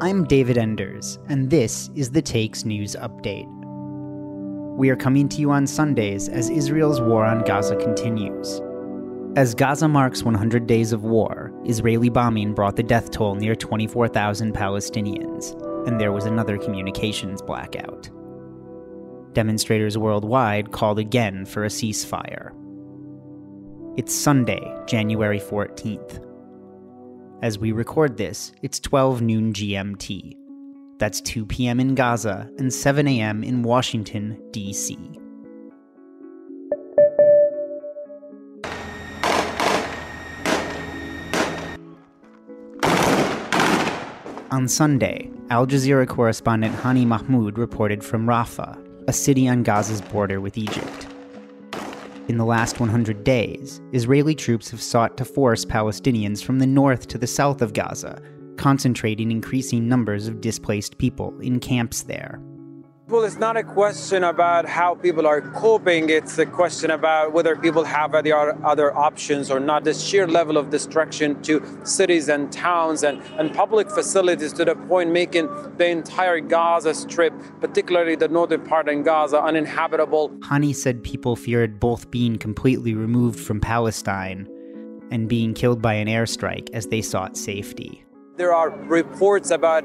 I'm David Enders, and this is the Takes News Update. We are coming to you on Sundays as Israel's war on Gaza continues. As Gaza marks 100 days of war, Israeli bombing brought the death toll near 24,000 Palestinians, and there was another communications blackout. Demonstrators worldwide called again for a ceasefire. It's Sunday, January 14th. As we record this, it's 12 noon GMT. That's 2 p.m. in Gaza and 7 a.m. in Washington, D.C. On Sunday, Al Jazeera correspondent Hani Mahmoud reported from Rafah, a city on Gaza's border with Egypt. In the last 100 days, Israeli troops have sought to force Palestinians from the north to the south of Gaza, concentrating increasing numbers of displaced people in camps there. Well, it's not a question about how people are coping. It's a question about whether people have other, other options or not. The sheer level of destruction to cities and towns and, and public facilities to the point making the entire Gaza Strip, particularly the northern part in Gaza, uninhabitable. Hani said people feared both being completely removed from Palestine and being killed by an airstrike as they sought safety. There are reports about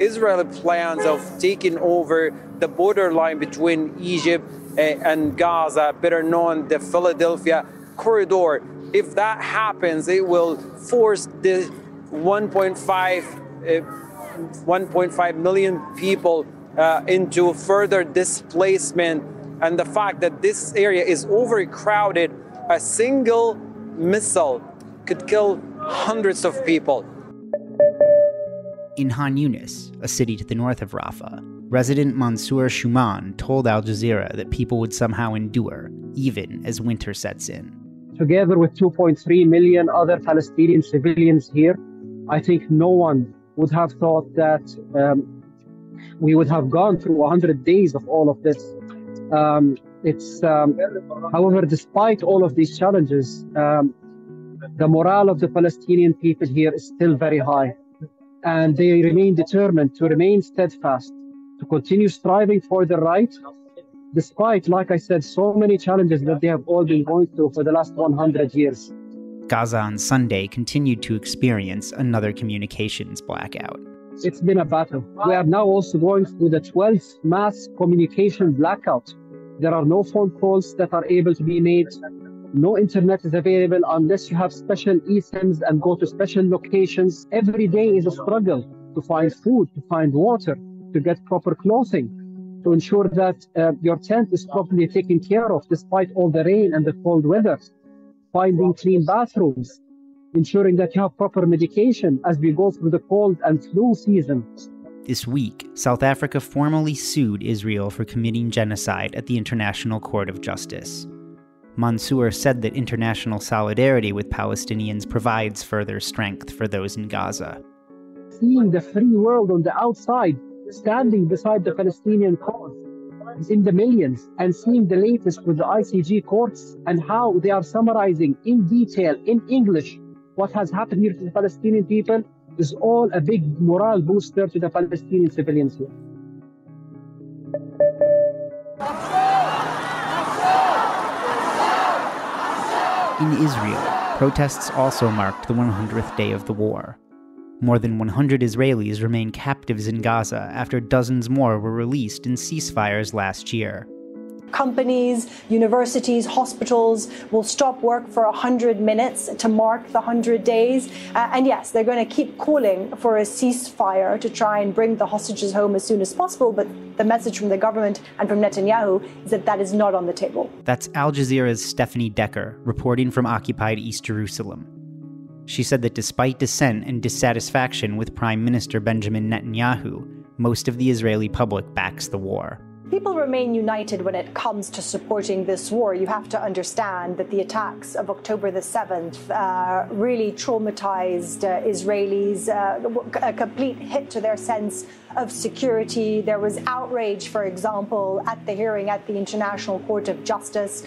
Israeli plans of taking over the borderline between Egypt and Gaza, better known the Philadelphia corridor. If that happens, it will force the 1.5 uh, 1.5 million people uh, into further displacement. And the fact that this area is overcrowded, a single missile could kill hundreds of people. In Khan Younis, a city to the north of Rafah, resident Mansour Shuman told Al Jazeera that people would somehow endure, even as winter sets in. Together with 2.3 million other Palestinian civilians here, I think no one would have thought that um, we would have gone through 100 days of all of this. Um, it's, um, however, despite all of these challenges, um, the morale of the Palestinian people here is still very high and they remain determined to remain steadfast, to continue striving for the right, despite, like I said, so many challenges that they have all been going through for the last 100 years. Gaza on Sunday continued to experience another communications blackout. It's been a battle. We are now also going through the 12th mass communication blackout. There are no phone calls that are able to be made. No internet is available unless you have special eSIMs and go to special locations. Every day is a struggle to find food, to find water, to get proper clothing, to ensure that uh, your tent is properly taken care of despite all the rain and the cold weather. Finding clean bathrooms, ensuring that you have proper medication as we go through the cold and flu season. This week, South Africa formally sued Israel for committing genocide at the International Court of Justice. Mansour said that international solidarity with Palestinians provides further strength for those in Gaza. Seeing the free world on the outside standing beside the Palestinian cause in the millions and seeing the latest with the ICJ courts and how they are summarizing in detail in English what has happened here to the Palestinian people is all a big morale booster to the Palestinian civilians here. In Israel, protests also marked the 100th day of the war. More than 100 Israelis remain captives in Gaza after dozens more were released in ceasefires last year. Companies, universities, hospitals will stop work for 100 minutes to mark the 100 days. Uh, and yes, they're going to keep calling for a ceasefire to try and bring the hostages home as soon as possible. But the message from the government and from Netanyahu is that that is not on the table. That's Al Jazeera's Stephanie Dekker reporting from occupied East Jerusalem. She said that despite dissent and dissatisfaction with Prime Minister Benjamin Netanyahu, most of the Israeli public backs the war. People remain united when it comes to supporting this war. You have to understand that the attacks of October the 7th uh, really traumatized uh, Israelis, uh, a complete hit to their sense of security. There was outrage, for example, at the hearing at the International Court of Justice.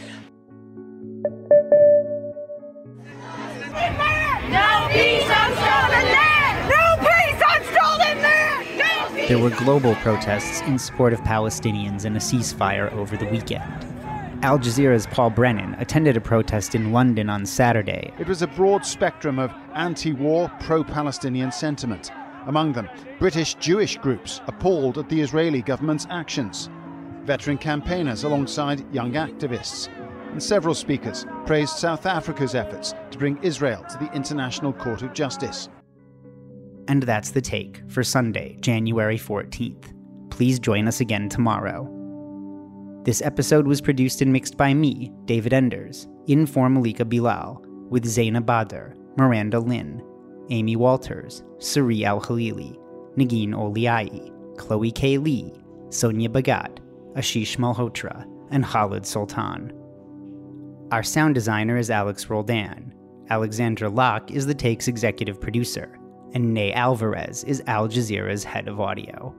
There were global protests in support of Palestinians and a ceasefire over the weekend. Al Jazeera's Paul Brennan attended a protest in London on Saturday. It was a broad spectrum of anti war, pro Palestinian sentiment. Among them, British Jewish groups appalled at the Israeli government's actions, veteran campaigners alongside young activists, and several speakers praised South Africa's efforts to bring Israel to the International Court of Justice. And that's the take for Sunday, January 14th. Please join us again tomorrow. This episode was produced and mixed by me, David Enders, in for Malika Bilal, with Zaina Badr, Miranda Lynn, Amy Walters, Sari Al Khalili, Negin Owliaei, Chloe K. Lee, Sonia Bhagat, Ashish Malhotra, and Khalid Sultan. Our sound designer is Alex Roldan. Alexandra Locke is the Take's executive producer, and Ney Alvarez is Al Jazeera's head of audio.